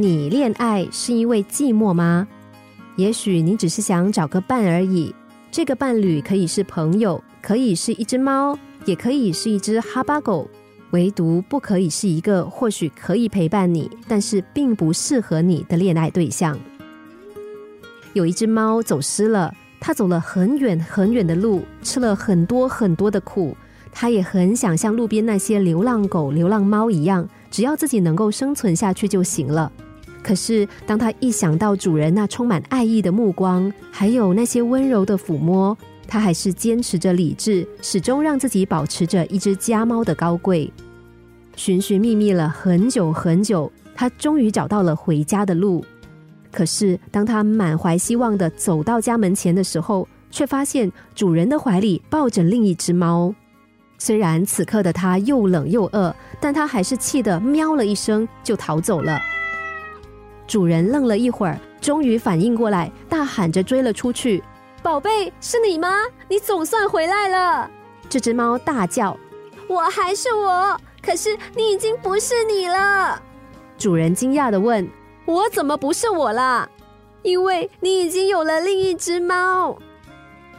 你恋爱是因为寂寞吗？也许你只是想找个伴而已。这个伴侣可以是朋友，可以是一只猫，也可以是一只哈巴狗，唯独不可以是一个或许可以陪伴你，但是并不适合你的恋爱对象。有一只猫走失了，它走了很远很远的路，吃了很多很多的苦。它也很想像路边那些流浪狗、流浪猫一样，只要自己能够生存下去就行了。可是，当他一想到主人那充满爱意的目光，还有那些温柔的抚摸，他还是坚持着理智，始终让自己保持着一只家猫的高贵。寻寻觅觅了很久很久，他终于找到了回家的路。可是，当他满怀希望的走到家门前的时候，却发现主人的怀里抱着另一只猫。虽然此刻的他又冷又饿，但他还是气得喵了一声就逃走了。主人愣了一会儿，终于反应过来，大喊着追了出去：“宝贝，是你吗？你总算回来了！”这只猫大叫：“我还是我，可是你已经不是你了。”主人惊讶的问：“我怎么不是我啦？因为你已经有了另一只猫。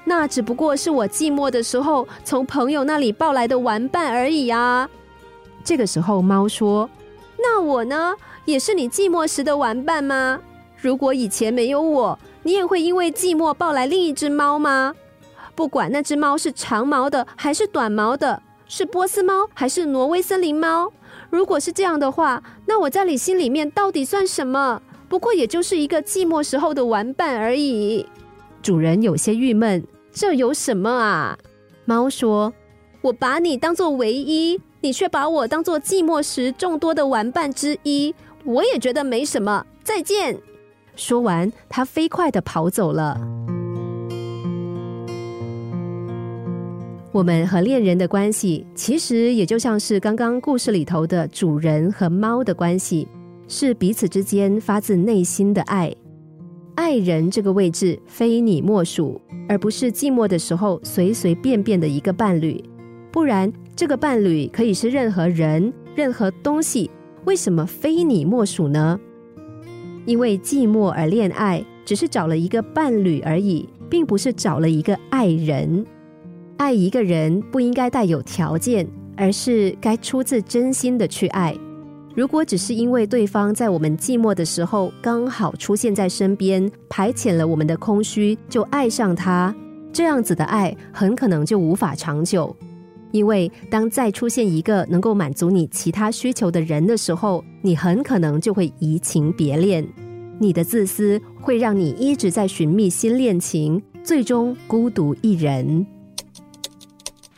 那只不过是我寂寞的时候从朋友那里抱来的玩伴而已啊。”这个时候，猫说：“那我呢？”也是你寂寞时的玩伴吗？如果以前没有我，你也会因为寂寞抱来另一只猫吗？不管那只猫是长毛的还是短毛的，是波斯猫还是挪威森林猫，如果是这样的话，那我在你心里面到底算什么？不过也就是一个寂寞时候的玩伴而已。主人有些郁闷，这有什么啊？猫说：“我把你当做唯一，你却把我当做寂寞时众多的玩伴之一。”我也觉得没什么，再见。说完，他飞快的跑走了。我们和恋人的关系，其实也就像是刚刚故事里头的主人和猫的关系，是彼此之间发自内心的爱。爱人这个位置非你莫属，而不是寂寞的时候随随便便的一个伴侣。不然，这个伴侣可以是任何人、任何东西。为什么非你莫属呢？因为寂寞而恋爱，只是找了一个伴侣而已，并不是找了一个爱人。爱一个人不应该带有条件，而是该出自真心的去爱。如果只是因为对方在我们寂寞的时候刚好出现在身边，排遣了我们的空虚，就爱上他，这样子的爱很可能就无法长久。因为当再出现一个能够满足你其他需求的人的时候，你很可能就会移情别恋。你的自私会让你一直在寻觅新恋情，最终孤独一人。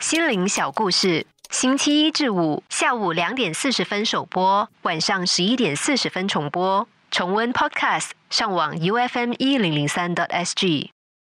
心灵小故事，星期一至五下午两点四十分首播，晚上十一点四十分重播。重温 Podcast，上网 U F M 一零零三 t S G。